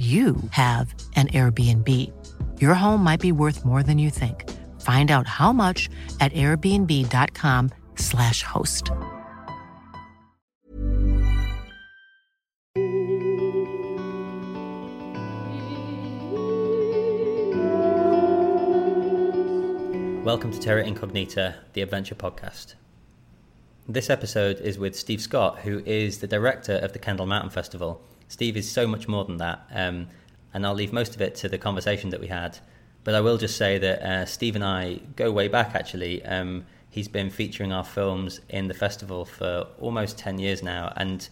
you have an Airbnb. Your home might be worth more than you think. Find out how much at airbnb.com/slash host. Welcome to Terra Incognita, the adventure podcast. This episode is with Steve Scott, who is the director of the Kendal Mountain Festival. Steve is so much more than that, um, and I'll leave most of it to the conversation that we had. But I will just say that uh, Steve and I go way back actually. Um, he's been featuring our films in the festival for almost 10 years now, and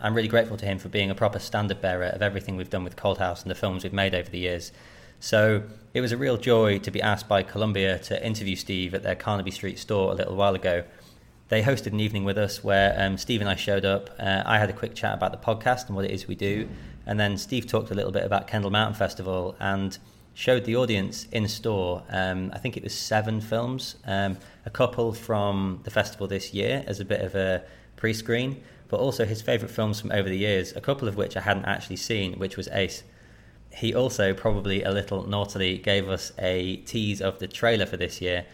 I'm really grateful to him for being a proper standard bearer of everything we've done with Coldhouse and the films we've made over the years. So it was a real joy to be asked by Columbia to interview Steve at their Carnaby Street store a little while ago. They hosted an evening with us where um, Steve and I showed up. Uh, I had a quick chat about the podcast and what it is we do, and then Steve talked a little bit about Kendal Mountain Festival and showed the audience in store. Um, I think it was seven films, um, a couple from the festival this year as a bit of a pre-screen, but also his favourite films from over the years, a couple of which I hadn't actually seen, which was Ace he also probably a little naughtily gave us a tease of the trailer for this year.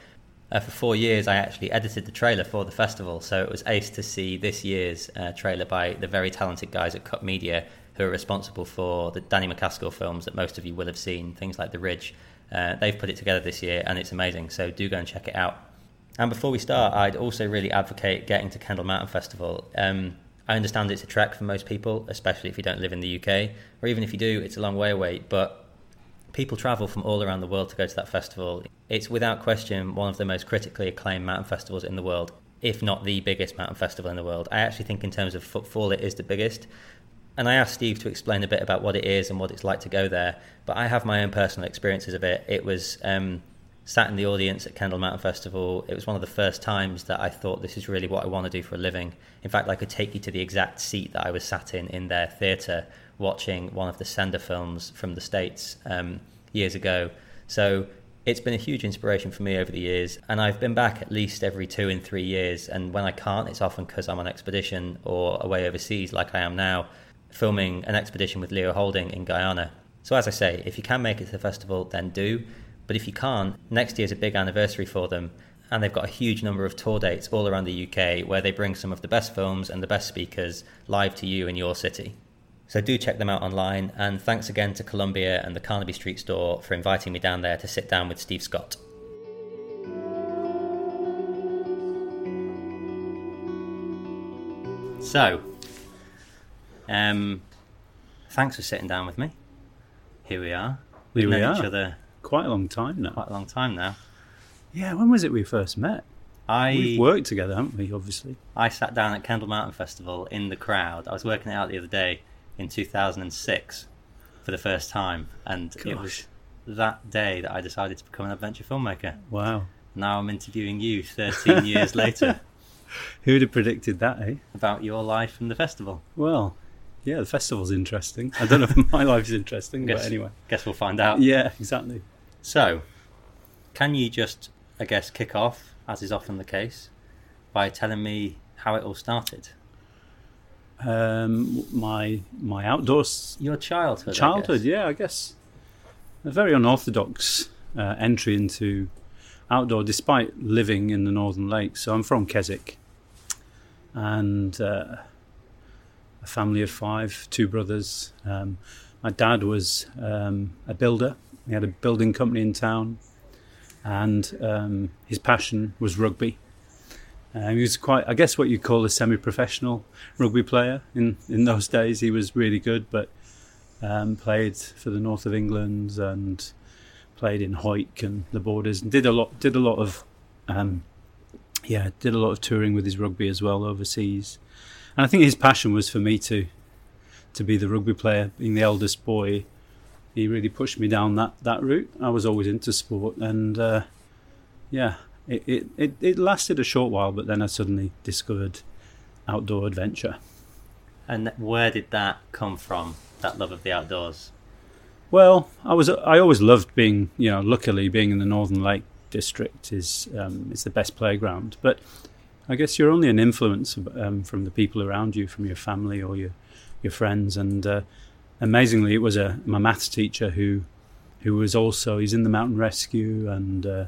Uh, for four years, I actually edited the trailer for the festival, so it was ace to see this year's uh, trailer by the very talented guys at Cut Media, who are responsible for the Danny MacAskill films that most of you will have seen, things like The Ridge. Uh, they've put it together this year, and it's amazing. So do go and check it out. And before we start, I'd also really advocate getting to Kendal Mountain Festival. Um, I understand it's a trek for most people, especially if you don't live in the UK, or even if you do, it's a long way away. But people travel from all around the world to go to that festival. It's without question one of the most critically acclaimed mountain festivals in the world, if not the biggest mountain festival in the world. I actually think, in terms of footfall, it is the biggest. And I asked Steve to explain a bit about what it is and what it's like to go there, but I have my own personal experiences of it. It was. Um, sat in the audience at Kendal Mountain Festival. It was one of the first times that I thought this is really what I want to do for a living. In fact, I could take you to the exact seat that I was sat in in their theatre watching one of the Sender films from the States um, years ago. So it's been a huge inspiration for me over the years, and I've been back at least every two and three years. And when I can't, it's often because I'm on expedition or away overseas, like I am now, filming an expedition with Leo Houlding in Guyana. So, as I say, if you can make it to the festival, then do. But if you can't, next year's a big anniversary for them. And they've got a huge number of tour dates all around the UK where they bring some of the best films and the best speakers live to you in your city. So do check them out online. And thanks again to Columbia and the Carnaby Street store for inviting me down there to sit down with Steve Scott. So, um, thanks for sitting down with me. Here we are. We've we known are. each other Quite a long time now. quite a long time now. Yeah, when was it we first met? I We've worked together, haven't we? Obviously. I sat down at Kendal Mountain Festival in the crowd. I was working it out the other day in 2006 for the first time, and it was that day that I decided to become an adventure filmmaker. Wow. Now I'm interviewing you 13 years later Who'd have predicted that, eh? about your life and the festival. Well, yeah, the festival's interesting. I don't know if my life's interesting, Guess, but anyway. guess we'll find out. Yeah, exactly. So, can you just, I guess, kick off, as is often the case, by telling me how it all started? Um, my my outdoors Your childhood. I childhood, guess. yeah, I guess a very unorthodox uh, entry into outdoor, despite living in the Northern Lakes. So I'm from Keswick, and uh, a family of five, two brothers. Um, my dad was um, a builder. He had a building company in town, and um, his passion was rugby. Um, he was quite, I guess, what you'd call a semi-professional rugby player in in those days. He was really good, but um, played for the north of England and played in Hawick and the Borders and did a lot did a lot of um, yeah did a lot of touring with his rugby as well overseas and I think his passion was for me to to be the rugby player being the eldest boy he really pushed me down that, that route. I was always into sport, and uh, yeah, it, it, it, it lasted a short while, but then I suddenly discovered outdoor adventure. And where did that come from? That love of the outdoors. Well, I was I always loved being you know luckily being in the Northern Lake district is um, is the best playground, but I guess you're only an influence um, from the people around you, from your family or your your friends. And uh, amazingly, it was a my maths teacher who who was also he's in the mountain rescue and uh,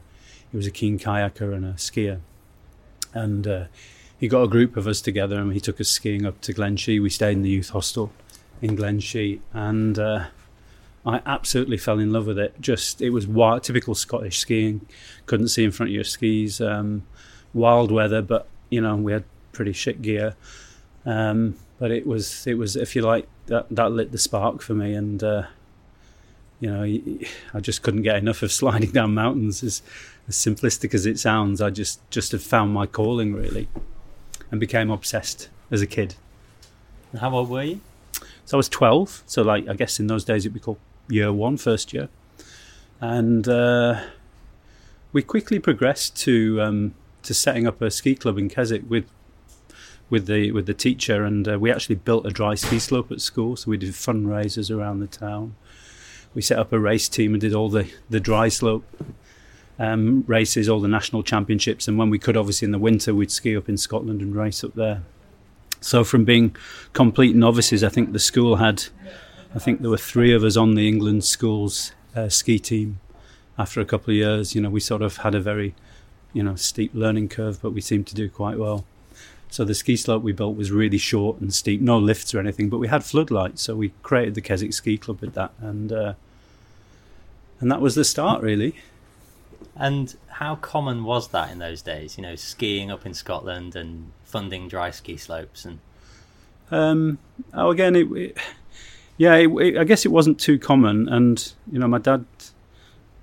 he was a keen kayaker and a skier. And uh, he got a group of us together and he took us skiing up to Glenshee. We stayed in the youth hostel in Glenshee and uh, I absolutely fell in love with it. Just it was wild, typical Scottish skiing. Couldn't see in front of your skis. Um, wild weather, but you know we had pretty shit gear. Um, but it was it was if you like that that lit the spark for me, and uh, you know I just couldn't get enough of sliding down mountains. As, as simplistic as it sounds, I just just have found my calling really, and became obsessed as a kid. How old were you? So I was twelve. So like I guess in those days it'd be called year one, first year, and uh, we quickly progressed to um, to setting up a ski club in Keswick with with the with the teacher, and uh, we actually built a dry ski slope at school. So we did fundraisers around the town. We set up a race team and did all the the dry slope um, races, all the national championships, and when we could, obviously in the winter, we'd ski up in Scotland and race up there. So from being complete novices, I think the school had, I think there were three of us on the England schools uh, ski team. After a couple of years, you know, we sort of had a very you know steep learning curve, but we seemed to do quite well. So the ski slope we built was really short and steep, no lifts or anything, but we had floodlights, so we created the Keswick Ski Club with that, and uh, and that was the start really. And how common was that in those days? You know, skiing up in Scotland and funding dry ski slopes and. Um, oh, again, it, it yeah, it, I guess it wasn't too common, and you know, my dad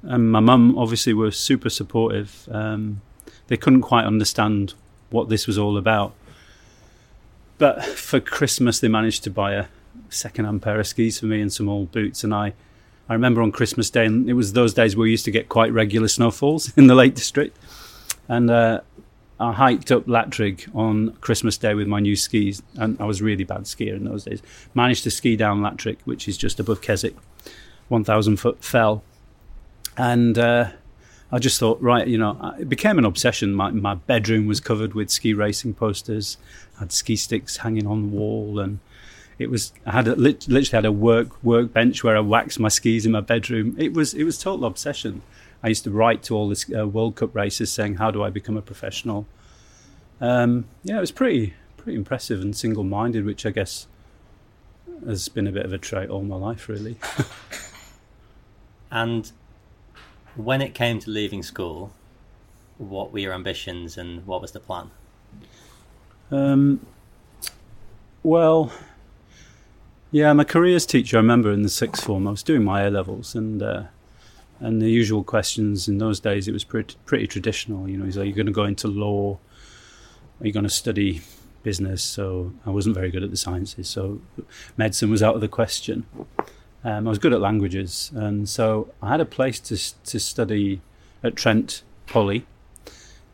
and my mum obviously were super supportive. Um, they couldn't quite understand what this was all about. But for Christmas, they managed to buy a second-hand pair of skis for me and some old boots. And I, I remember on Christmas Day, and it was those days we used to get quite regular snowfalls in the Lake District. And uh, I hiked up Latrigg on Christmas Day with my new skis, and I was really bad skier in those days. Managed to ski down Latrigg, which is just above Keswick, 1,000 foot fell, and uh, I just thought, right, you know, it became an obsession. My, my bedroom was covered with ski racing posters. I had ski sticks hanging on the wall, and it was I had a, literally had a work workbench where I waxed my skis in my bedroom. It was it was total obsession. I used to write to all the uh, World Cup races saying, "How do I become a professional?" Um, yeah, it was pretty pretty impressive and single minded, which I guess has been a bit of a trait all my life, really. and when it came to leaving school, what were your ambitions and what was the plan? Um, well, yeah, I'm my careers teacher. I remember in the sixth form, I was doing my A levels, and uh, and the usual questions in those days. It was pretty pretty traditional. You know, like, "Are you going to go into law? Are you going to study business?" So I wasn't very good at the sciences, so medicine was out of the question. Um, I was good at languages, and so I had a place to to study at Trent Poly,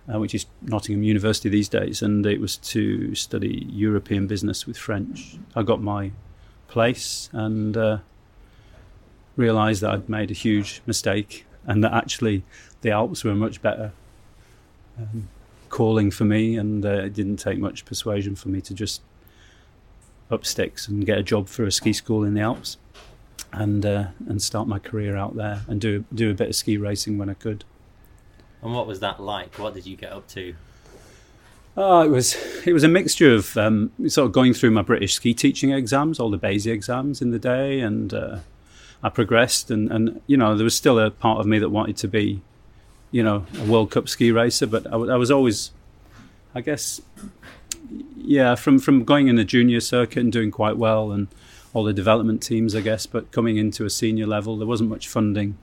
uh, which is Nottingham University these days, and it was to study European business with French. I got my place and uh, realised that I'd made a huge mistake, and that actually the Alps were much better um, calling for me, and uh, it didn't take much persuasion for me to just up sticks and get a job for a ski school in the Alps and uh, and start my career out there and do do a bit of ski racing when I could. And what was that like? What did you get up to? Oh, it was it was a mixture of um, sort of going through my British ski teaching exams, all the BASI exams in the day, and uh, I progressed, and, and you know there was still a part of me that wanted to be, you know, a World Cup ski racer, but I was always, I guess, yeah, from from going in the junior circuit and doing quite well, and all the development teams, I guess. But coming into a senior level, there wasn't much funding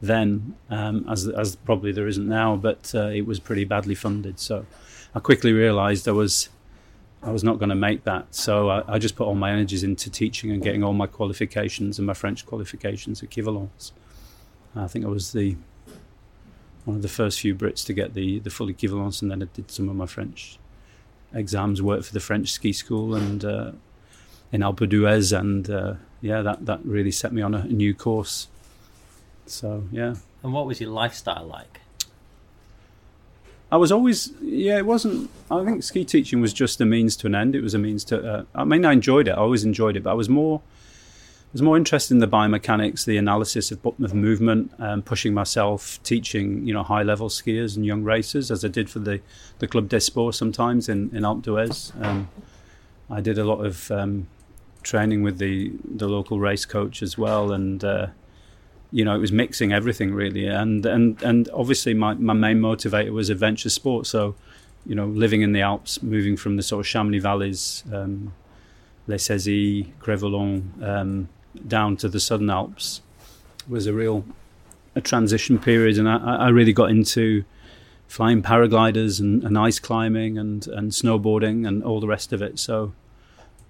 then, um, as as probably there isn't now. But uh, it was pretty badly funded. So I quickly realised I was I was not going to make that. So I, I, just put all my energies into teaching and getting all my qualifications and my French qualifications at equivalents. I think I was the one of the first few Brits to get the, the full equivalence, and then I did some of my French exams, worked for the French ski school and uh, in Alpe d'Huez, and uh, yeah, that, that really set me on a new course. So, yeah. And what was your lifestyle like? I was always, yeah, it wasn't. I think ski teaching was just a means to an end. It was a means to. Uh, I mean, I enjoyed it. I always enjoyed it, but I was more, I was more interested in the biomechanics, the analysis of, of movement, um, pushing myself, teaching, you know, high level skiers and young racers, as I did for the the Club des Sports sometimes in in Alpe d'Huez. Um, I did a lot of um, training with the the local race coach as well, and. Uh, you know, it was mixing everything really, and and and obviously my, my main motivator was adventure sport. So, you know, living in the Alps, moving from the sort of Chamonix valleys, um, Les Saisies, Crest-Voland, um, down to the Southern Alps, was a real a transition period, and I, I really got into flying paragliders and, and ice climbing and and snowboarding and all the rest of it. So,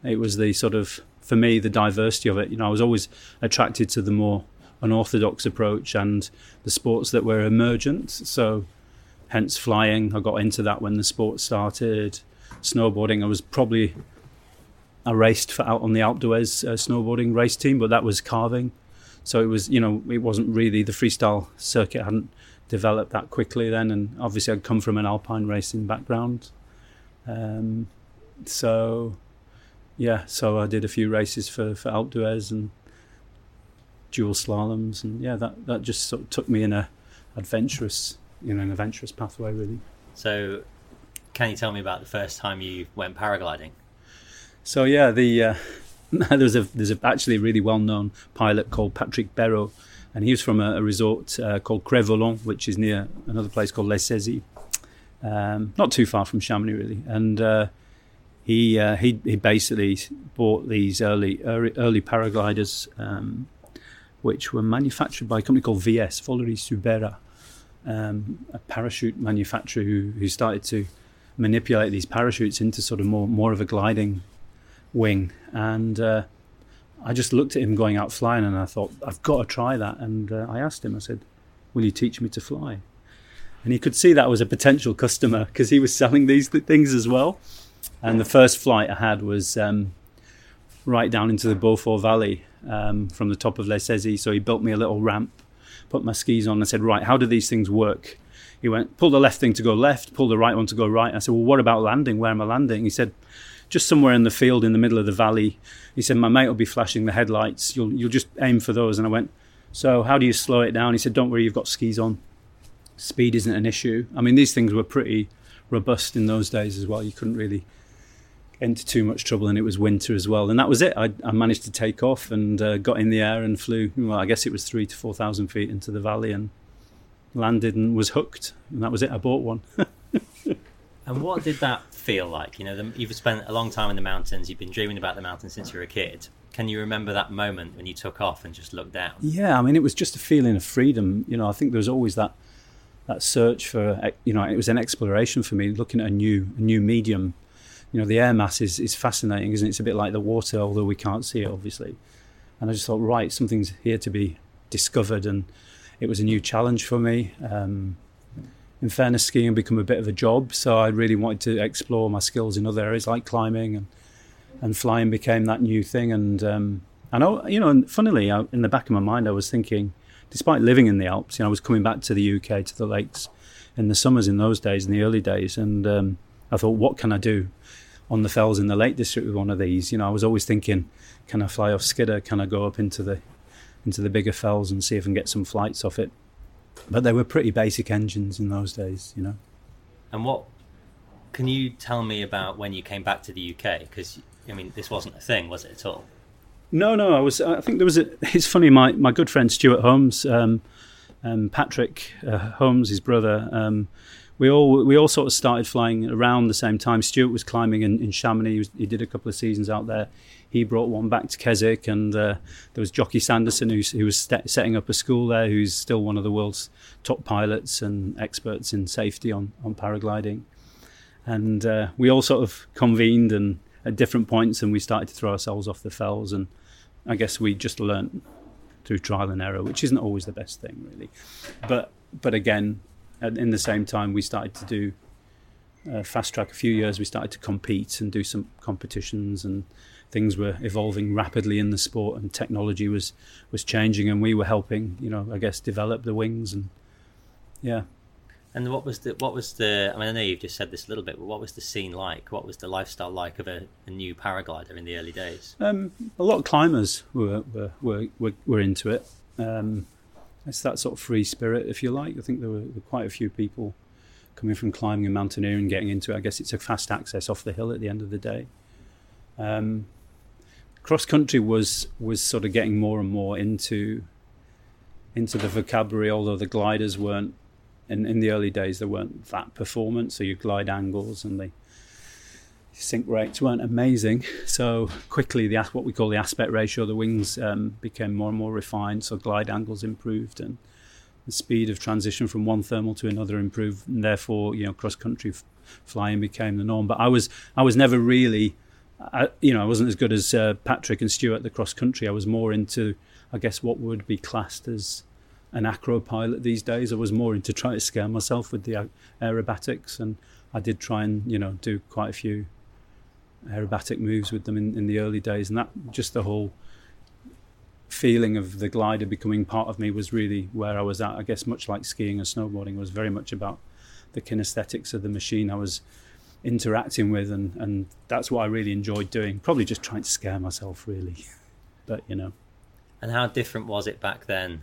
it was the sort of for me the diversity of it. You know, I was always attracted to the more unorthodox approach and the sports that were emergent. So, hence flying. I got into that when the sport started. Snowboarding, I was probably I raced for out on the d'Huez uh, snowboarding race team, but that was carving. So it was, you know, it wasn't really the freestyle circuit hadn't developed that quickly then, and obviously I'd come from an alpine racing background. Um, so, yeah, so I did a few races for for Alpe d'Huez and dual slaloms, and yeah, that that just sort of took me in a adventurous, you know, an adventurous pathway really. So, can you tell me about the first time you went paragliding? So yeah, the uh, there's a there's a actually a really well known pilot called Patrick Berot, and he was from a, a resort uh, called Crest-Voland, which is near another place called Les Saisies, um, not too far from Chamonix really, and. Uh, he, uh, he he basically bought these early early, early paragliders um, which were manufactured by a company called VS, Volery Subera, um, a parachute manufacturer who, who started to manipulate these parachutes into sort of more, more of a gliding wing. And uh, I just looked at him going out flying and I thought, I've got to try that. And uh, I asked him, I said, Will you teach me to fly? And he could see that was a potential customer because he was selling these things as well. And the first flight I had was um, right down into the Beaufort Valley um, from the top of Les Saisies. So he built me a little ramp, put my skis on, and said, Right, how do these things work? He went, Pull the left thing to go left, pull the right one to go right. I said, Well, what about landing? Where am I landing? He said, Just somewhere in the field in the middle of the valley. He said, My mate will be flashing the headlights. You'll, you'll just aim for those. And I went, So how do you slow it down? He said, Don't worry, you've got skis on. Speed isn't an issue. I mean, these things were pretty robust in those days as well. You couldn't really into too much trouble, and it was winter as well. And that was it. I, I managed to take off and uh, got in the air and flew. Well, I guess it was three to four thousand feet into the valley and landed and was hooked. And that was it. I bought one. and what did that feel like? You know, the, you've spent a long time in the mountains. You've been dreaming about the mountains since you were a kid. Can you remember that moment when you took off and just looked down? Yeah, I mean, it was just a feeling of freedom. You know, I think there was always that that search for. You know, it was an exploration for me, looking at a new a new medium you know, the air mass is, is fascinating, isn't it? It's a bit like the water, although we can't see it, obviously. And I just thought, right, something's here to be discovered, and it was a new challenge for me. Um, in fairness, skiing had become a bit of a job, so I really wanted to explore my skills in other areas like climbing and and flying became that new thing. And um, I you know, and funnily, I, in the back of my mind, I was thinking, despite living in the Alps, you know, I was coming back to the UK to the lakes in the summers in those days, in the early days, and um, I thought, what can I do on the fells in the Lake District with one of these? You know, I was always thinking, can I fly off Skiddaw? Can I go up into the into the bigger fells and see if I can get some flights off it? But they were pretty basic engines in those days, you know. And what can you tell me about when you came back to the UK? Because I mean, this wasn't a thing, was it at all? No, no. I was. I think there was a. It's funny. My my good friend Stuart Holmes, um, um, Patrick uh, Holmes, his brother. Um, we all we all sort of started flying around the same time. Stuart was climbing in, in Chamonix. He, was, he, did a couple of seasons out there. He brought one back to Keswick, and uh, there was Jocky Sanderson who, who was st- setting up a school there. Who's still one of the world's top pilots and experts in safety on on paragliding. and uh, we all sort of convened and at different points, and we started to throw ourselves off the fells. And I guess we just learnt through trial and error, which isn't always the best thing, really. But but again, in the same time, we started to do uh, fast track. A few years, we started to compete and do some competitions, and things were evolving rapidly in the sport, and technology was was changing, and we were helping, you know, I guess, develop the wings, and yeah, and what was the what was the? I mean, I know you've just said this a little bit, but what was the scene like? What was the lifestyle like of a, a new paraglider in the early days? Um, a lot of climbers were were were, were, were into it. Um, it's that sort of free spirit, if you like. I think there were, there were quite a few people coming from climbing and mountaineering, getting into it. I guess it's a fast access off the hill at the end of the day. Um, cross country was was sort of getting more and more into into the vocabulary, although the gliders weren't in, in the early days, there weren't that performance, so your glide angles and the sink rates weren't amazing. So quickly, the what we call the aspect ratio, the wings um, became more and more refined, so glide angles improved and the speed of transition from one thermal to another improved, and therefore, you know, cross country f- flying became the norm. But I was I was never really, I, you know, I wasn't as good as uh, Patrick and Stuart the cross country. I was more into, I guess, what would be classed as an acro pilot these days. I was more into trying to scare myself with the aerobatics, and I did try and you know do quite a few aerobatic moves with them in, in the early days, and that just the whole feeling of the glider becoming part of me was really where I was at. I guess much like skiing and snowboarding was very much about the kinesthetics of the machine I was interacting with, and and that's what I really enjoyed doing. Probably just trying to scare myself, really, but you know. And how different was it back then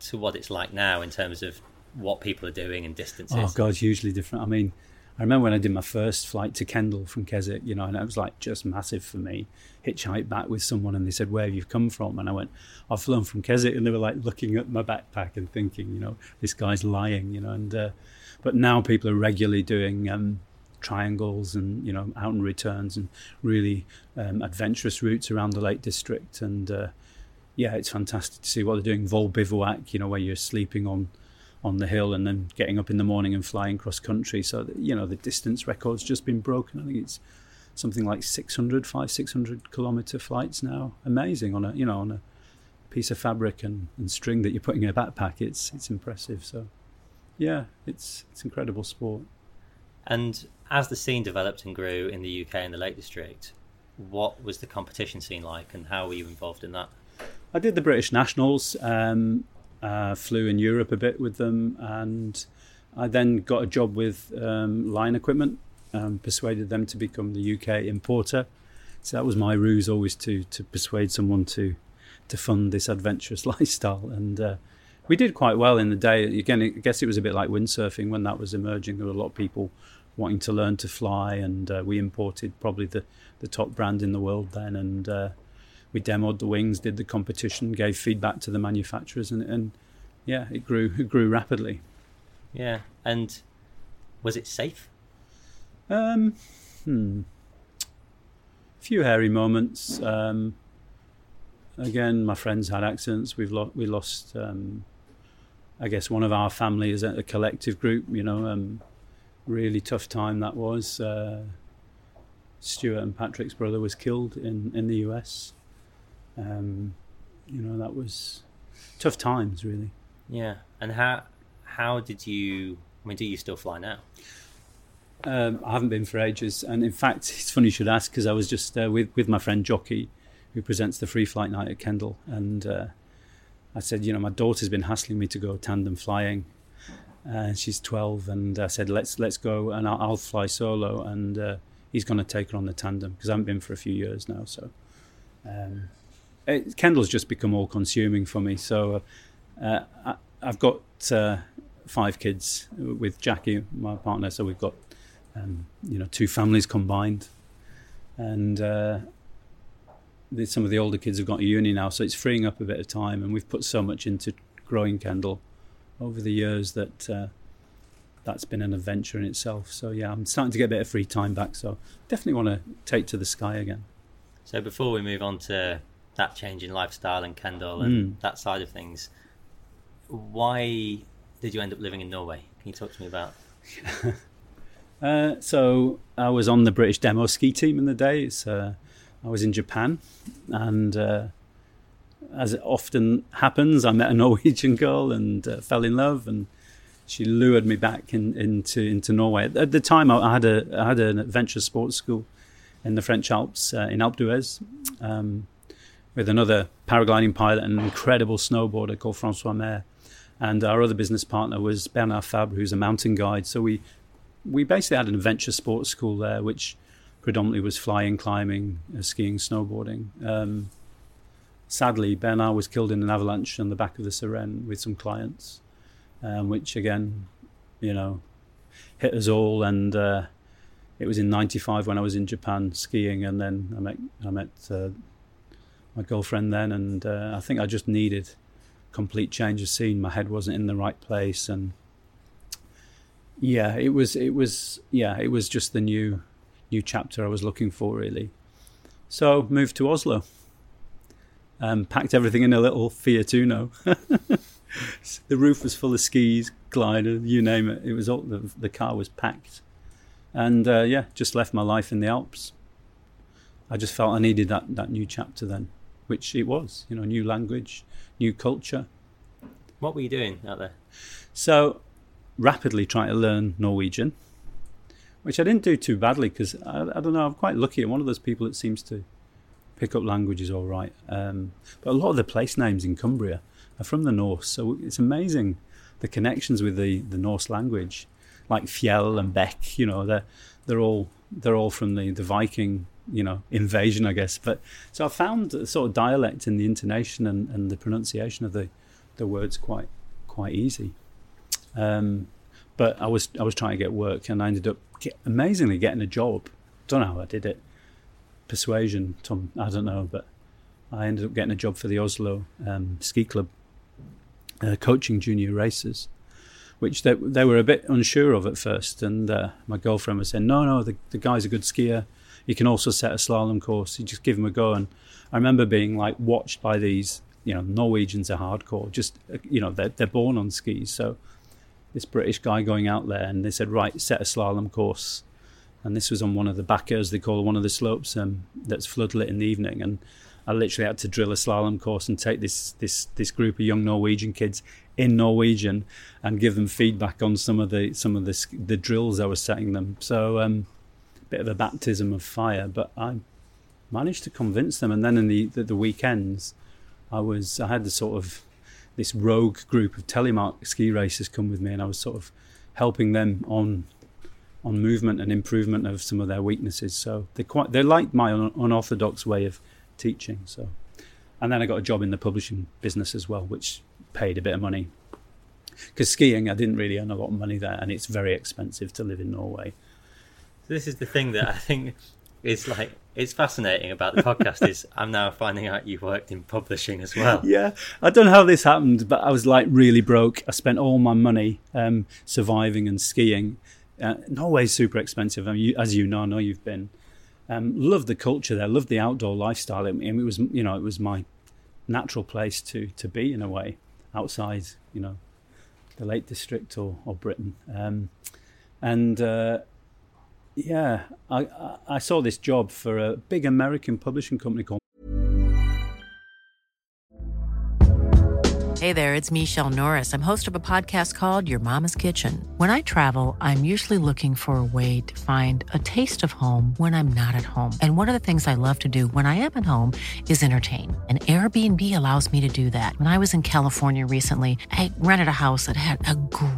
to what it's like now in terms of what people are doing and distances? Oh God, hugely different. I mean, I remember when I did my first flight to Kendal from Keswick, you know, and it was like just massive for me. Hitchhiked back with someone, and they said, "Where have you come from?" And I went, "I've flown from Keswick," and they were like looking at my backpack and thinking, you know, this guy's lying, you know. And uh, but now people are regularly doing. Um, triangles and you know out and returns and really um, adventurous routes around the Lake District and uh, yeah, it's fantastic to see what they're doing. Vol bivouac, you know, where you're sleeping on on the hill and then getting up in the morning and flying cross country. So you know, the distance record's just been broken. I think it's something like 600, 500, 600 kilometer flights now. Amazing on a you know on a piece of fabric and, and string that you're putting in a backpack. It's it's impressive. So yeah, it's it's incredible sport. And as the scene developed and grew in the UK and the Lake District, what was the competition scene like, and how were you involved in that? I did the British Nationals, um, uh, flew in Europe a bit with them, and I then got a job with um, Line Equipment, um, persuaded them to become the UK importer. So that was my ruse, always to to persuade someone to to fund this adventurous lifestyle, and uh, we did quite well in the day. Again, I guess it was a bit like windsurfing when that was emerging. There were a lot of people wanting to learn to fly, and uh, we imported probably the the top brand in the world then, and uh, we demoed the wings, did the competition, gave feedback to the manufacturers, and, and yeah, it grew it grew rapidly. Yeah, and was it safe? Um, hmm. A few hairy moments. Um, again, my friends had accidents. We've lo- we lost. Um, I guess one of our family is a collective group. You know, um, really tough time that was. Uh, Stuart and Patrick's brother was killed in, in the US. Um, you know, that was tough times, really. Yeah. And how how did you? I mean, do you still fly now? Um, I haven't been for ages, and in fact, it's funny you should ask because I was just uh, with with my friend Jocky, who presents the free flight night at Kendal, and uh, I said, you know, my daughter's been hassling me to go tandem flying, and uh, she's twelve, and I said, let's let's go, and I'll, I'll fly solo, and uh, he's going to take her on the tandem because I haven't been for a few years now, so. Um, it, Kendal's just become all consuming for me. So uh, I, have got uh, five kids with Jackie, my partner. So we've got um, you know two families combined, and uh, the, some of the older kids have got uni now. So it's freeing up a bit of time, and we've put so much into growing Kendal over the years that. Uh, that's been an adventure in itself. So yeah, I'm starting to get a bit of free time back. So definitely want to take to the sky again. So before we move on to that change in lifestyle and Kendal and mm. that side of things. Why did you end up living in Norway? Can you talk to me about? Uh, so I was on the British demo ski team in the days. Uh, I was in Japan, and uh, as it often happens, I met a Norwegian girl and uh, fell in love, and she lured me back in, into into Norway. At the time, I had a I had an adventure sports school in the French Alps uh, in Alpe d'Huez. Um, with another paragliding pilot and an incredible snowboarder called Francois Maire. And our other business partner was Bernard Fabre, who's a mountain guide. So we we basically had an adventure sports school there, which predominantly was flying, climbing, uh, skiing, snowboarding. Um, sadly, Bernard was killed in an avalanche on the back of the Sarenne with some clients, um, which again, you know, hit us all. And uh, it was in '95 when I was in Japan skiing, and then I met I met uh, my girlfriend then, and uh, I think I just needed complete change of scene. My head wasn't in the right place, and yeah, it was it was yeah, it was just the new new chapter I was looking for really. So moved to Oslo. Um, packed everything in a little Fiat Uno. the roof was full of skis, glider, you name it. It was all the, the car was packed, and uh, yeah, just left my life in the Alps. I just felt I needed that that new chapter then, which it was. You know, new language, new culture. What were you doing out there? So rapidly trying to learn Norwegian, which I didn't do too badly because I, I, don't know, I'm quite lucky. I'm one of those people that seems to pick up languages all right. Um, but a lot of the place names in Cumbria are from the Norse, so it's amazing the connections with the, the Norse language, like Fjell and Beck. You know, they're they're all they're all from the, the Viking you know invasion, I guess. But so I found sort of dialect in the intonation and, and the pronunciation of the the words quite quite easy. Um, but I was I was trying to get work, and I ended up get, amazingly getting a job. Don't know how I did it. Persuasion, Tom. I don't know, but I ended up getting a job for the Oslo um, Ski Club, uh, coaching junior racers, which they they were a bit unsure of at first. And uh, my girlfriend was saying, "No, no, the the guy's a good skier. He can also set a slalom course. You just give them a go." And I remember being like watched by these, you know, Norwegians are hardcore. Just you know, they're they're born on skis, so this British guy going out there, and they said, right, set a slalom course. And this was on one of the backers, they call one of the slopes um, that's floodlit in the evening. And I literally had to drill a slalom course and take this this this group of young Norwegian kids in Norwegian and give them feedback on some of the some of the the drills I was setting them. So um, bit of a baptism of fire, but I managed to convince them. And then in the the, the weekends, I was I had the sort of this rogue group of telemark ski racers come with me, and I was sort of helping them on on movement and improvement of some of their weaknesses. So they quite they liked my un- unorthodox way of teaching. So, and then I got a job in the publishing business as well, which paid a bit of money. Because skiing, I didn't really earn a lot of money there, and it's very expensive to live in Norway. This is the thing that I think is like it's fascinating about the podcast is I'm now finding out you worked in publishing as well. Yeah, I don't know how this happened, but I was like really broke. I spent all my money um, surviving and skiing. Uh, Norway's super expensive, I mean, you, as you know. I know you've been. Um, loved the culture there. Loved the outdoor lifestyle. I mean, it was you know it was my natural place to to be in a way outside you know the Lake District or or Britain. Um, and uh, yeah, I, I saw this job for a big American publishing company called. Hey there, it's Michelle Norris. I'm host of a podcast called Your Mama's Kitchen. When I travel, I'm usually looking for a way to find a taste of home when I'm not at home. And one of the things I love to do when I am at home is entertain. And Airbnb allows me to do that. When I was in California recently, I rented a house that had a great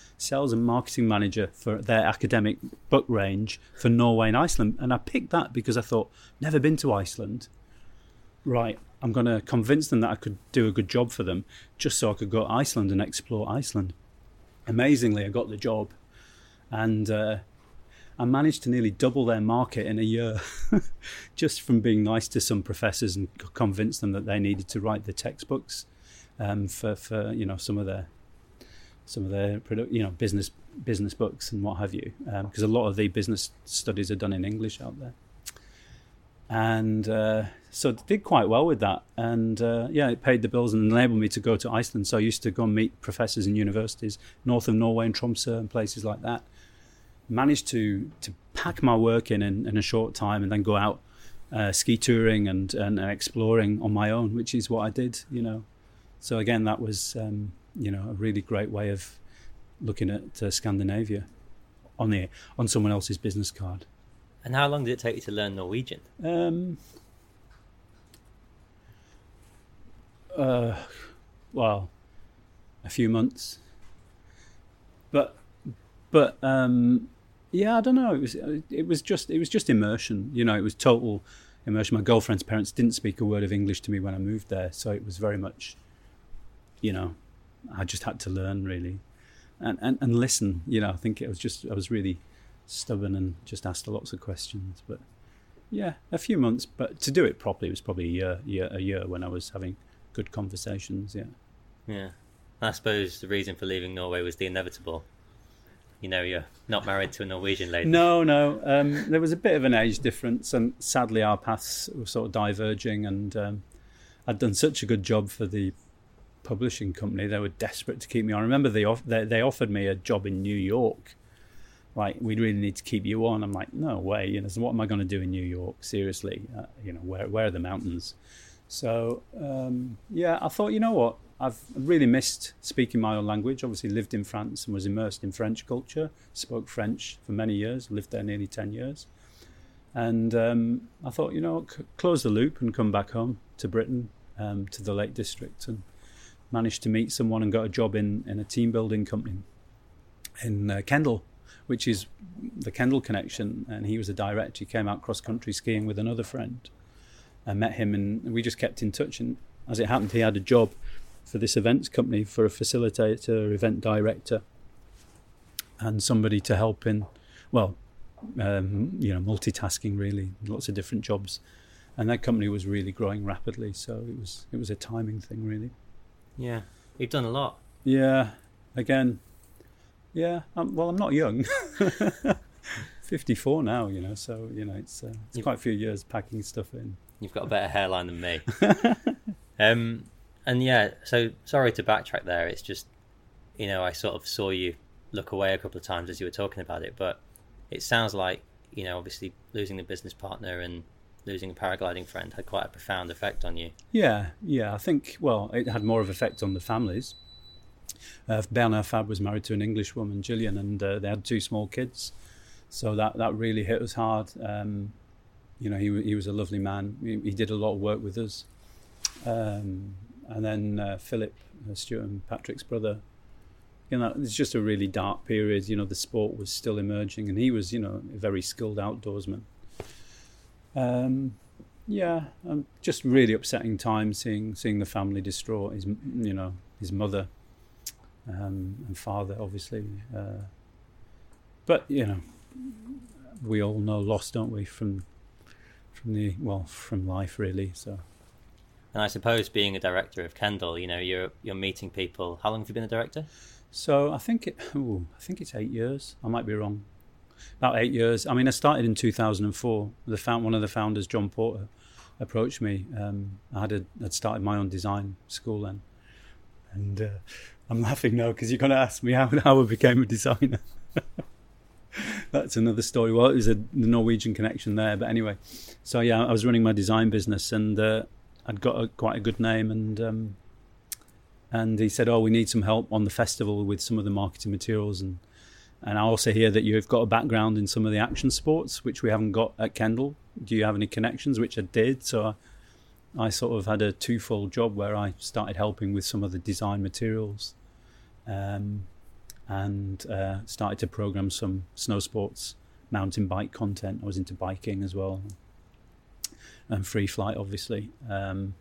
sales and marketing manager for their academic book range for Norway and Iceland. And I picked that because I thought, never been to Iceland. Right, I'm going to convince them that I could do a good job for them just so I could go to Iceland and explore Iceland amazingly, I got the job, and uh, I managed to nearly double their market in a year just from being nice to some professors and convince them that they needed to write the textbooks um, for, for you know some of their some of their you know business business books and what have you because um, a lot of the business studies are done in English out there. And uh, so did quite well with that. And uh, yeah it paid the bills and enabled me to go to Iceland. So I used to go and meet professors in universities north of Norway and Tromsø and places like that. Managed to to pack my work in in, in a short time and then go out uh, ski touring and, and exploring on my own, which is what I did. You know, so again, that was um, you know a really great way of looking at uh, Scandinavia on the on someone else's business card. And how long did it take you to learn Norwegian? Um, uh, well, a few months. But but um, yeah, I don't know. It was it was just it was just immersion. You know, it was total immersion. My girlfriend's parents didn't speak a word of English to me when I moved there, so it was very much, you know, I just had to learn really, and and, and listen. You know, I think it was just I was really stubborn and just asked lots of questions. But yeah, a few months. But to do it properly it was probably a year, year a year when I was having good conversations. Yeah. Yeah. I suppose the reason for leaving Norway was the inevitable you know you're not married to a Norwegian lady. No, no. Um, there was a bit of an age difference, and sadly our paths were sort of diverging. And um, I'd done such a good job for the publishing company; they were desperate to keep me on. I remember they off- they, they offered me a job in New York. Like we really need to keep you on. I'm like, no way. You know, so what am I going to do in New York? Seriously, uh, you know, where where are the mountains? So um, yeah, I thought, you know what, I've really missed speaking my own language. Obviously, lived in France and was immersed in French culture. Spoke French for many years. Lived there nearly ten years, and um, I thought, you know, c- close the loop and come back home to Britain, um, to the Lake District, and managed to meet someone and got a job in in a team building company in uh, Kendal, which is the Kendal connection. And he was a director. He came out cross country skiing with another friend. I met him, and we just kept in touch. And as it happened, he had a job for this events company for a facilitator, event director, and somebody to help in, well, um, you know, multitasking really, lots of different jobs, and that company was really growing rapidly. So it was it was a timing thing really. Yeah, you've done a lot. Yeah, again, yeah. I'm, well, I'm not young. 54 now, you know, so you know it's uh, it's quite a few years packing stuff in. You've got a better hairline than me. um, and yeah, so sorry to backtrack there. It's just, you know, I sort of saw you look away a couple of times as you were talking about it, but it sounds like, you know, obviously losing the business partner and losing a paragliding friend had quite a profound effect on you. Yeah, yeah. I think, well, it had more of effect on the families. Uh, Bernard Fab was married to an English woman, Gillian, and uh, they had two small kids. So that, that really hit us hard. Um, you know, he, he was a lovely man. He, he did a lot of work with us. Um, and then uh, Philip, uh, Stuart and Patrick's brother. You know, it's just a really dark period. You know, the sport was still emerging, and he was, you know, a very skilled outdoorsman. Um, yeah, um, just really upsetting time seeing seeing the family distraught. His, you know, his mother um, and father, obviously. Uh, but you know, we all know loss, don't we, from from the well, from life, really. So. And I suppose being a director of Kendal, you know, you're you're meeting people. How long have you been a director? So I think it, ooh, I think it's eight years. I might be wrong. About eight years. I mean, I started in 2004. The found, one of the founders, John Porter, approached me. Um, I had a, I'd started my own design school then, and uh, I'm laughing now because you're going to ask me how how I became a designer. That's another story. Well, it was a Norwegian connection there, but anyway. So yeah, I was running my design business and. Uh, I'd got a, quite a good name, and um, and he said, "Oh, we need some help on the festival with some of the marketing materials." And and I also hear that you've got a background in some of the action sports, which we haven't got at Kendal. Do you have any connections? Which I did. So I, I sort of had a twofold job where I started helping with some of the design materials, um, and uh, started to program some snow sports, mountain bike content. I was into biking as well and free flight, obviously, um,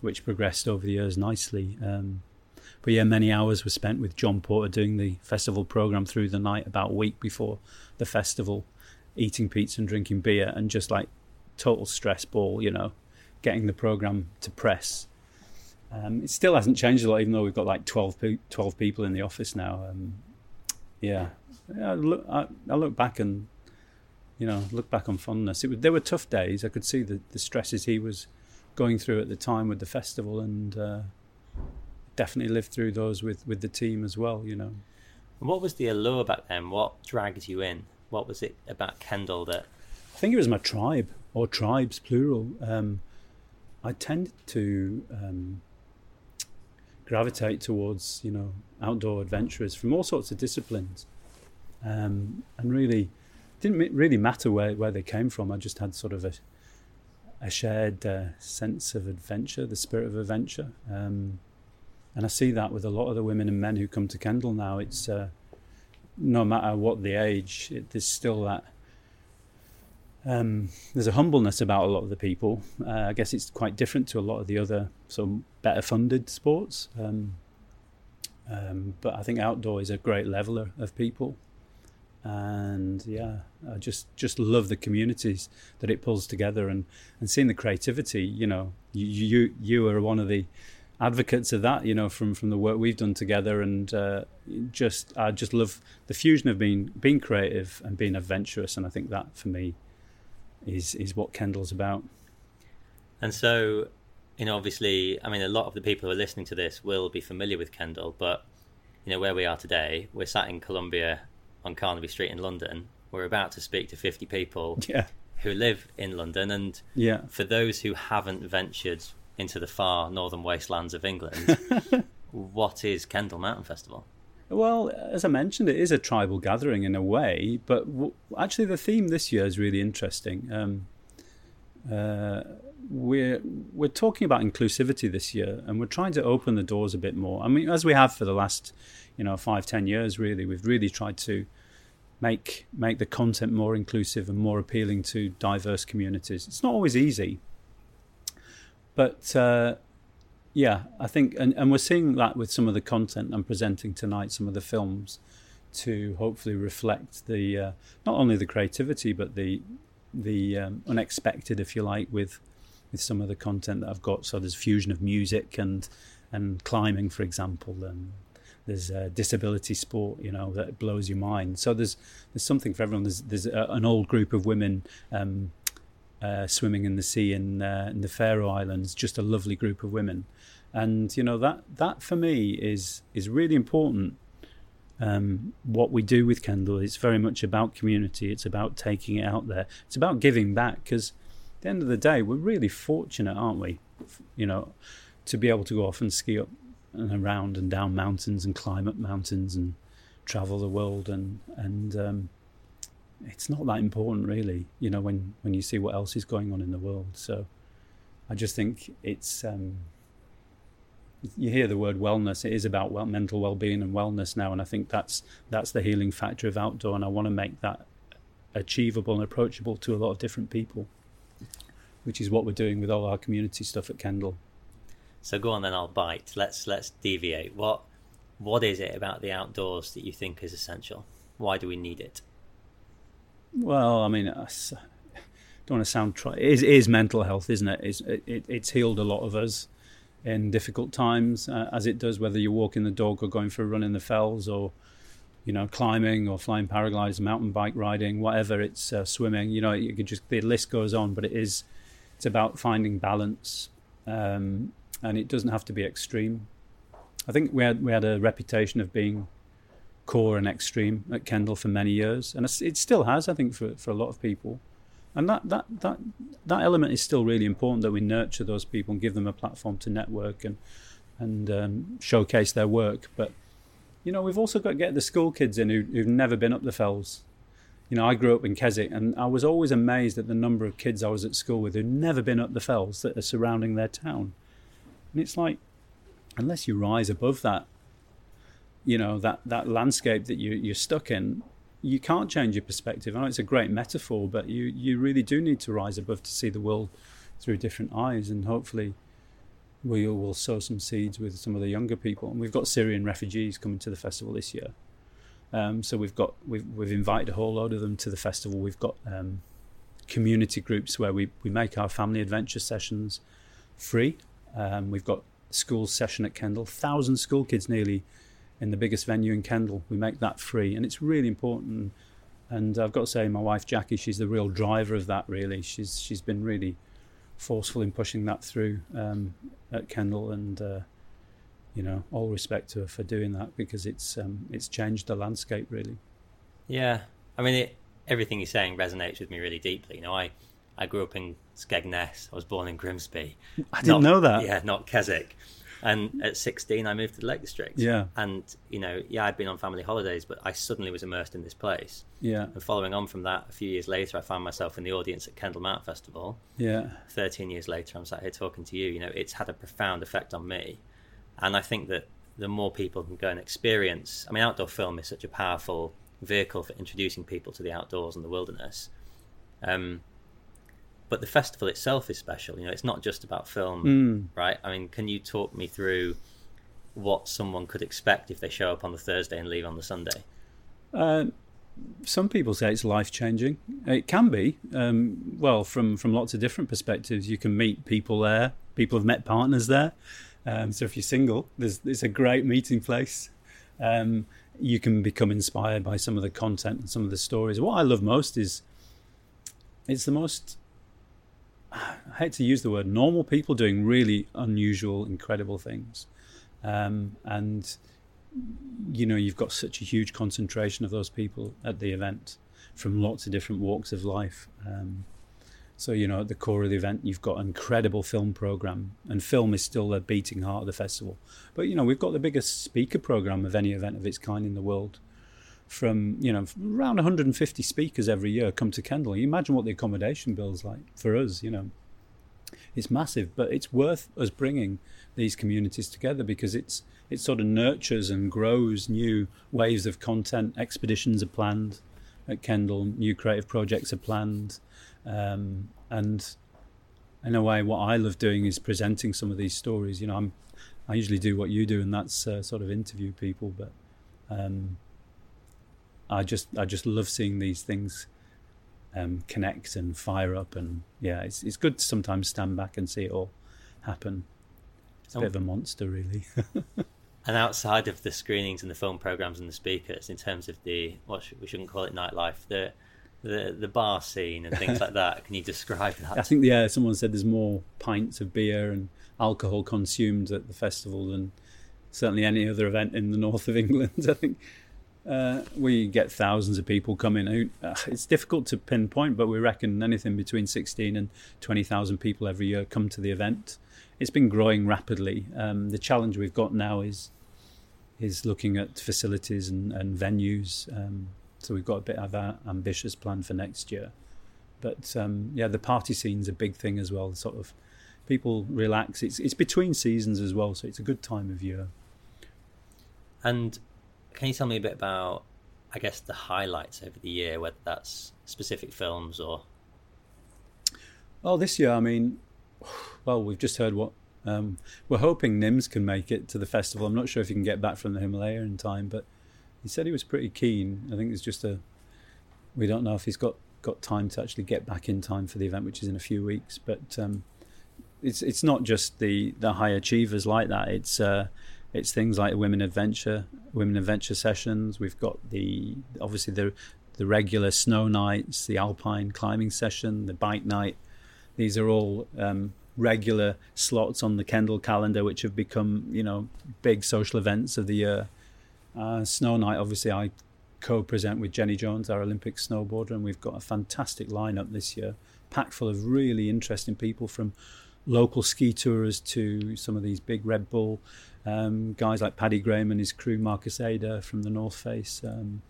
which progressed over the years nicely. Um, but yeah, many hours were spent with John Porter doing the festival program through the night, about a week before the festival, eating pizza and drinking beer, and just like total stress ball, you know, getting the program to press. Um, it still hasn't changed a lot, even though we've got like 12, pe- 12 people in the office now. Um, yeah, I look, I, I, look back and you know look back on fondness. It was, there were tough days. I could see the, the stresses he was going through at the time with the festival, and uh, definitely lived through those with with the team as well. You know. What was the allure back then? What dragged you in? What was it about Kendal that? I think it was my tribe or tribes plural. Um, I tended to um, gravitate towards you know outdoor adventurers from all sorts of disciplines, um, and really didn't really matter where, where they came from. I just had sort of a a shared uh, sense of adventure, the spirit of adventure, um, and I see that with a lot of the women and men who come to Kendal now. It's uh, no matter what the age, it, there's still that. Um, there's a humbleness about a lot of the people. Uh, I guess it's quite different to a lot of the other some better funded sports. Um, um, but I think outdoor is a great leveler of people, and yeah, I just just love the communities that it pulls together and and seeing the creativity. You know, you you you are one of the advocates of that, you know, from from the work we've done together, and uh, just I just love the fusion of being being creative and being adventurous, and I think that for me is is what Kendal's about. And so, you know, obviously, I mean, a lot of the people who are listening to this will be familiar with Kendal, but you know, where we are today, we're sat in Columbia on Carnaby Street in London. We're about to speak to 50 people yeah. who live in London. And yeah. for those who haven't ventured into the far northern wastelands of England, what is Kendal Mountain Festival? Well, as I mentioned, it is a tribal gathering in a way, but w- actually, the theme this year is really interesting. Um, uh, we're we're talking about inclusivity this year, and we're trying to open the doors a bit more. I mean, as we have for the last, you know, five ten years, really, we've really tried to make make the content more inclusive and more appealing to diverse communities. It's not always easy, but uh, yeah, I think, and, and we're seeing that with some of the content I'm presenting tonight, some of the films, to hopefully reflect the uh, not only the creativity but the the um, unexpected, if you like, with with some of the content that I've got. So there's fusion of music and and climbing, for example, and there's disability sport, you know, that blows your mind. So there's there's something for everyone. There's there's a, an old group of women. Um, uh, swimming in the sea in, uh, in the Faroe Islands, just a lovely group of women, and you know that that for me is is really important. Um, what we do with Kendal, it's very much about community. It's about taking it out there. It's about giving back because at the end of the day, we're really fortunate, aren't we? You know, to be able to go off and ski up and around and down mountains and climb up mountains and travel the world and and um, it's not that important really you know when when you see what else is going on in the world. So i just think it's um, you hear the word wellness it is about well, mental well-being and wellness now and i think that's that's the healing factor of outdoor and i want to make that achievable and approachable to a lot of different people which is what we're doing with all our community stuff at Kendal. So go on then i'll bite. Let's let's deviate. What what is it about the outdoors that you think is essential? Why do we need it well, I mean, I don't want to sound try. It is, it is mental health, isn't it? It's, it? It's healed a lot of us in difficult times, uh, as it does whether you're walking the dog or going for a run in the fells or you know climbing or flying paragliders, mountain bike riding, whatever. It's uh, swimming. You know, you could just the list goes on, but it is it's about finding balance, um, and it doesn't have to be extreme. I think we had we had a reputation of being core and extreme at Kendal for many years, and it still has, I think, for, for a lot of people. And that, that, that, that element is still really important that we nurture those people and give them a platform to network and, and um, showcase their work. But, you know, we've also got to get the school kids in who, who've never been up the fells. You know, I grew up in Keswick and I was always amazed at the number of kids I was at school with who'd never been up the fells that are surrounding their town. And it's like, unless you rise above that you know that that landscape that you you're stuck in you can't change your perspective. I know it's a great metaphor, but you you really do need to rise above to see the world through different eyes, and hopefully, we will sow some seeds with some of the younger people. And we've got Syrian refugees coming to the festival this year. Um, so we've got we've we've invited a whole load of them to the festival. We've got um, community groups where we, we make our family adventure sessions free. Um, we've got school session at Kendal thousand school kids nearly in the biggest venue in Kendal. We make that free, and it's really important. And I've got to say, my wife Jackie, she's the real driver of that. Really, she's she's been really forceful in pushing that through um, at Kendal, and uh, you know, all respect to her for doing that because it's um, it's changed the landscape really. Yeah, I mean, it, everything you're saying resonates with me really deeply. You know, I I grew up in Skegness. I was born in Grimsby. I didn't Not- know that. Yeah, not Keswick. And at 16, I moved to the Lake District. Yeah. And, you know, yeah, I'd been on family holidays, but I suddenly was immersed in this place. Yeah, And following on from that, a few years later, I found myself in the audience at Kendal Mount Festival. yeah, 13 years later, I'm sat here talking to you. You know, it's had a profound effect on me. And I think that the more people can go and experience, I mean, outdoor film is such a powerful vehicle for introducing people to the outdoors and the wilderness. Um, but the festival itself is special. You know, it's not just about film, Mm. right? I mean, can you talk me through what someone could expect if they show up on the Thursday and leave on the Sunday? Uh, some people say it's life changing. It can be. Um, well, from from lots of different perspectives, you can meet people there. People have met partners there. Um, so if you're single, there's it's a great meeting place. Um, you can become inspired by some of the content and some of the stories. What I love most is it's the most. I hate to use the word normal people doing really unusual, incredible things, um, and you know you've got such a huge concentration of those people at the event from lots of different walks of life. Um, so you know at the core of the event you've got an incredible film program and film is still the beating heart of the festival. But you know we've got the biggest speaker program of any event of its kind in the world from you know around 150 speakers every year come to Kendal. You imagine what the accommodation bill's like for us. You know, it's massive, but it's worth us bringing these communities together because it's it sort of nurtures and grows new waves of content. Expeditions are planned at Kendal. New creative projects are planned, um, and in a way, what I love doing is presenting some of these stories. You know, I'm I usually do what you do, and that's uh, sort of interview people, but. Um, I just I just love seeing these things um, connect and fire up, and yeah, it's it's good to sometimes stand back and see it all happen. It's a bit of a monster, really. And outside of the screenings and the film programs and the speakers, in terms of the what should, we shouldn't call it nightlife, the the the bar scene and things like that, can you describe that? I think yeah, someone said there's more pints of beer and alcohol consumed at the festival than certainly any other event in the north of England. I think uh, we get thousands of people coming. Uh, it's difficult to pinpoint, but we reckon anything between 16 and 20,000 people every year come to the event. It's been growing rapidly. Um, the challenge we've got now is is looking at facilities and, and venues. Um, so we've got a bit of an ambitious plan for next year. But um, yeah, the party scene's a big thing as well. Sort of people relax. It's it's between seasons as well, so it's a good time of year. And can you tell me a bit about, I guess, the highlights over the year, whether that's specific films or Well, this year, I mean, well, we've just heard what um, we're hoping Nims can make it to the festival. I'm not sure if he can get back from the Himalaya in time, but he said he was pretty keen. I think it's just a we don't know if he's got got time to actually get back in time for the event, which is in a few weeks. But um, it's it's not just the the high achievers like that. It's uh, it's things like women adventure, women adventure sessions. We've got the obviously the the regular snow nights, the alpine climbing session, the bike night. These are all um, regular slots on the Kendal calendar, which have become you know big social events of the year. Uh, snow night, obviously, I co-present with Jenny Jones, our Olympic snowboarder, and we've got a fantastic lineup this year, packed full of really interesting people from local ski tours to some of these big Red Bull um, guys like Paddy Graham and his crew, Markus Eder from the North Face, um,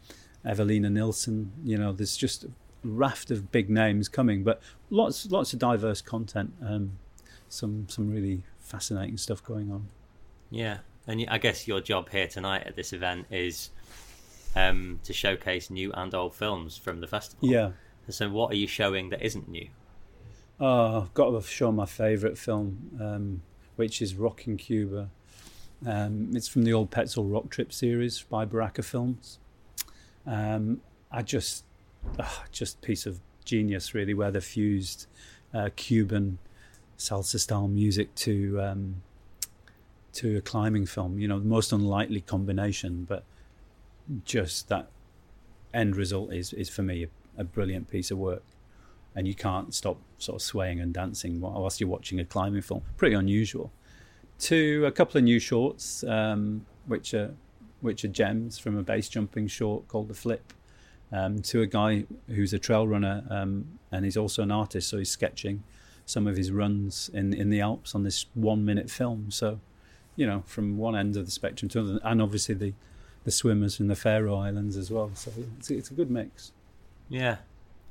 Evelina Nilsson. You know, there's just a raft of big names coming, but lots lots of diverse content. Um, some some really fascinating stuff going on. yeah. And I guess your job here tonight at this event is um, to showcase new and old films from the festival. Yeah. So what are you showing that isn't new? Oh, I've got to show my favourite film, um, which is Rocking Cuba. Um, it's from the old Petzl Rock Trip series by Baraka Films. Um, I just, ah, just piece of genius really, where they fused uh, Cuban salsa style music to um, to a climbing film. You know, the most unlikely combination, but just that end result is is for me a, a brilliant piece of work. And you can't stop sort of swaying and dancing whilst you're watching a climbing film. Pretty unusual. To a couple of new shorts, um, which are which are gems from a base jumping short called The Flip, um, to a guy who's a trail runner um, and he's also an artist, so he's sketching some of his runs in in the Alps on this one minute film. So, you know, from one end of the spectrum to another, and obviously the the swimmers from the Faroe Islands as well. So it's, it's a good mix. Yeah,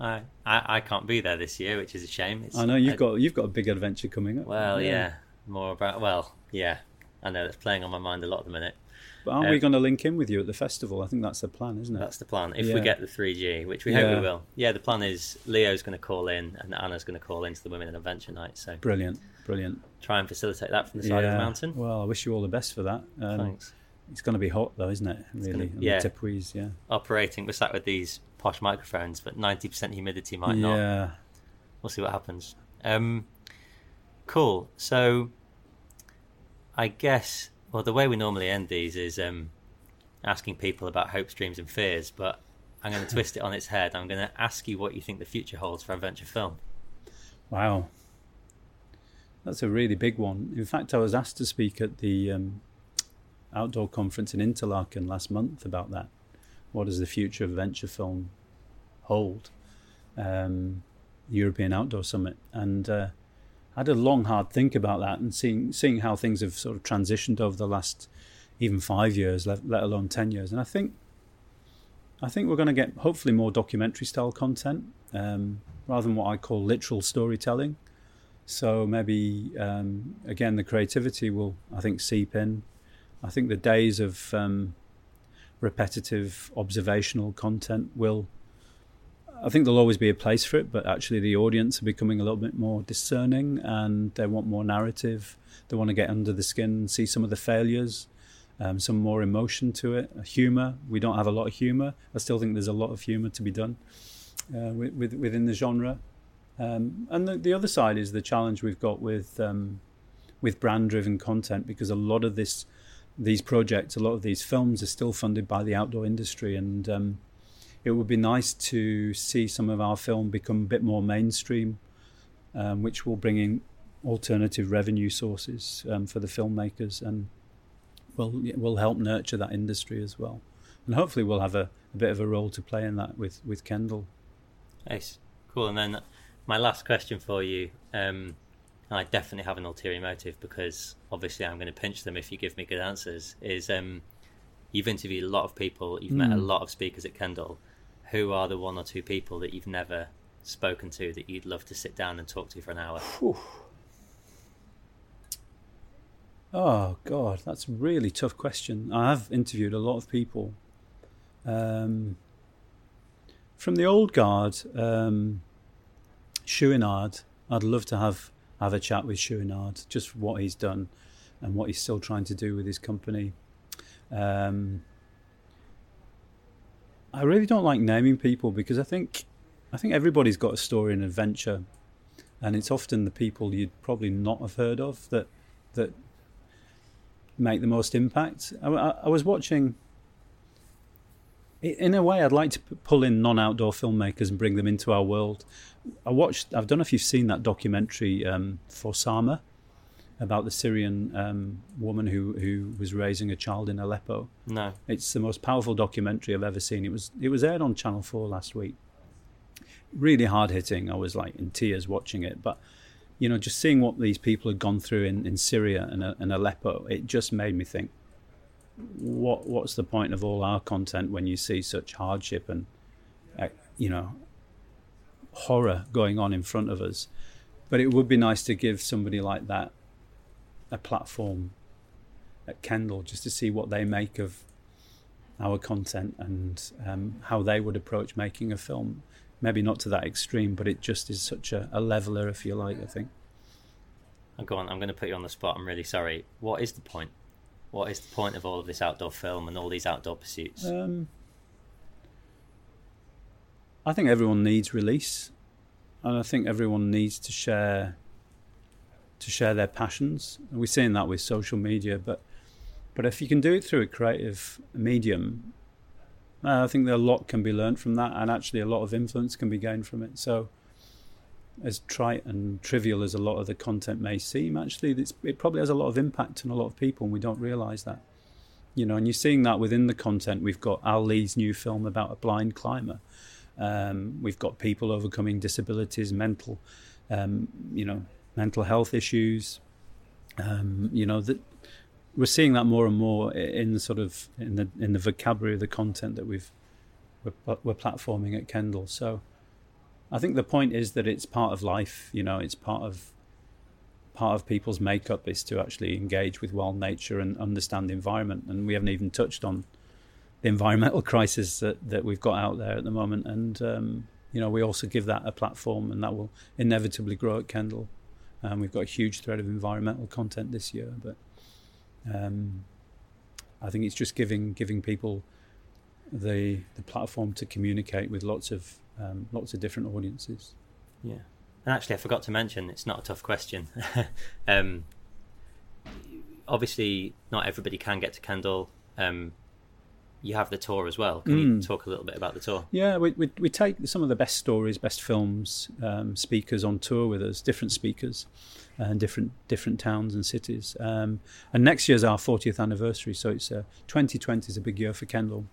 I, I, I can't be there this year, which is a shame. It's, I know you've I, got you've got a big adventure coming up. Well, yeah. yeah. more about well, yeah. I know that's playing on my mind a lot at the minute. But aren't um, we going to link in with you at the festival? I think that's the plan, isn't it? That's the plan. If yeah. we get the 3G, which we hope we will. Yeah, the plan is Leo's going to call in and Anna's going to call into the Women in Adventure Night. So brilliant, brilliant. Try and facilitate that from the side of the mountain. Well, I wish you all the best for that. Um, Thanks. It's going to be hot though, isn't it? Really, gonna, yeah. Tepuis, yeah. Operating, we're sat with these posh microphones, but ninety percent humidity might not. Yeah. We'll see what happens. Um, cool. So, I guess well, the way we normally end these is um, asking people about hopes, dreams, and fears. But I'm going to twist it on its head. I'm going to ask you what you think the future holds for adventure film. Wow, that's a really big one. In fact, I was asked to speak at the um, outdoor conference in Interlaken last month about that. What does the future of venture film hold? Um, European Outdoor Summit, and uh, I had a long, hard think about that, and seeing seeing how things have sort of transitioned over the last even five years, let, let alone ten years. And I think I think we're going to get hopefully more documentary style content um, rather than what I call literal storytelling. So maybe um, again the creativity will I think seep in. I think the days of um, repetitive observational content will. I think there'll always be a place for it, but actually the audience are becoming a little bit more discerning and they want more narrative. They want to get under the skin and see some of the failures, um, some more emotion to it, humor. We don't have a lot of humor. I still think there's a lot of humor to be done uh, with, with, within the genre. Um, and the, the, other side is the challenge we've got with um, with brand driven content because a lot of this these projects, a lot of these films are still funded by the outdoor industry, and um, it would be nice to see some of our film become a bit more mainstream, um, which will bring in alternative revenue sources um, for the filmmakers and will will help nurture that industry as well. And hopefully, we'll have a, a bit of a role to play in that with with Kendal. Nice, cool. And then my last question for you. Um, and I definitely have an ulterior motive because obviously I'm going to pinch them if you give me good answers. Is um, you've interviewed a lot of people, you've mm. met a hmm. lot of speakers at Kendal. Who are the one or two people that you've never spoken to that you'd love to sit down and talk to for an hour? Whew. Oh God, that's a really tough question. I have interviewed a lot of people. Um, from the old guard, um, Chouinard, I'd love to have have a chat with Chouinard, just what he's done and what he's still trying to do with his company. Um, I really don't like naming people because I think I think everybody's got a story and adventure, and it's often the people you'd probably not have heard of that that make the most impact. I, I, I was watching. In a way, I'd like to pull in non-outdoor filmmakers and bring them into our world. I watched. I don't know if you've seen that documentary um, for Sama about the Syrian um, woman who who was raising a child in Aleppo. No, it's the most powerful documentary I've ever seen. It was it was aired on Channel Four last week. Really hard hitting. I was like in tears watching it, but you know, just seeing what these people had gone through in, in Syria and, and Aleppo, it just made me think, what what's the point of all our content when you see such hardship and, uh, you know, horror going on in front of us. But it would be nice to give somebody like that a platform at Kendal just to see what they make of our content and um, how they would approach making a film. Maybe not to that extreme, but it just is such a, a leveler, if you like, I think. Oh, go on, I'm going to put you on the spot. I'm really sorry. What is the point? What is the point of all of this outdoor film and all these outdoor pursuits? Um, I think everyone needs release, and I think everyone needs to share to share their passions. And we're seeing that with social media, but but if you can do it through a creative medium, uh, I think a lot can be learned from that, and actually a lot of influence can be gained from it. So, as trite and trivial as a lot of the content may seem, actually, it probably has a lot of impact on a lot of people, and we don't realise that. You know, and you're seeing that within the content. We've got Al Lee's new film about a blind climber um, we've got people overcoming disabilities, mental, um, you know, mental health issues. Um, you know that we're seeing that more and more in the sort of in the in the vocabulary of the content that we've we're, we're platforming at Kendal. So I think the point is that it's part of life. You know, it's part of part of people's makeup is to actually engage with wild nature and understand the environment. And we haven't even touched on the environmental crisis that, that we've got out there at the moment. And, um, you know, we also give that a platform and that will inevitably grow at Kendal. Um, we've got a huge thread of environmental content this year, but um, I think it's just giving giving people the the platform to communicate with lots of um, lots of different audiences. Yeah, and actually, I forgot to mention it's not a tough question. um, obviously, not everybody can get to Kendal. Um, you have the tour as well. Can mm. you talk a little bit about the tour? Yeah, we, we, we take some of the best stories, best films, um, speakers on tour with us, different speakers, and different different towns and cities. Um, and next year's our 40th anniversary, so it's uh, 2020 is a big year for Kendal.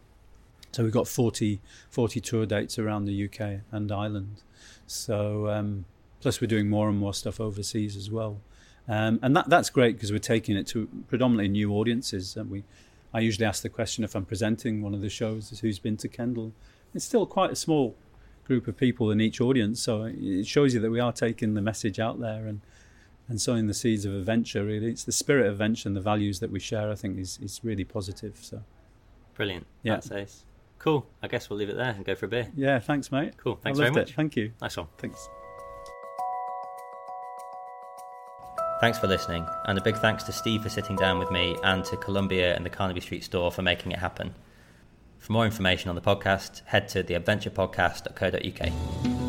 So we've got 40, 40 tour dates around the UK and Ireland. So um, plus we're doing more and more stuff overseas as well. Um, and that that's great because we're taking it to predominantly new audiences, and we I usually ask the question if I'm presenting one of the shows who's been to Kendal. It's still quite a small group of people in each audience, so it shows you that we are taking the message out there and and sowing the seeds of adventure. Really, it's the spirit of adventure and the values that we share. I think is is really positive. So brilliant. Yeah, that's ace. Cool. I guess we'll leave it there and go for a beer. Yeah, thanks, mate. Cool. Thanks very much. It. Thank you. Nice one. Thanks. Thanks for listening, and a big thanks to Steve for sitting down with me and to Columbia and the Carnaby Street store for making it happen. For more information on the podcast, head to theadventurepodcast.co.uk.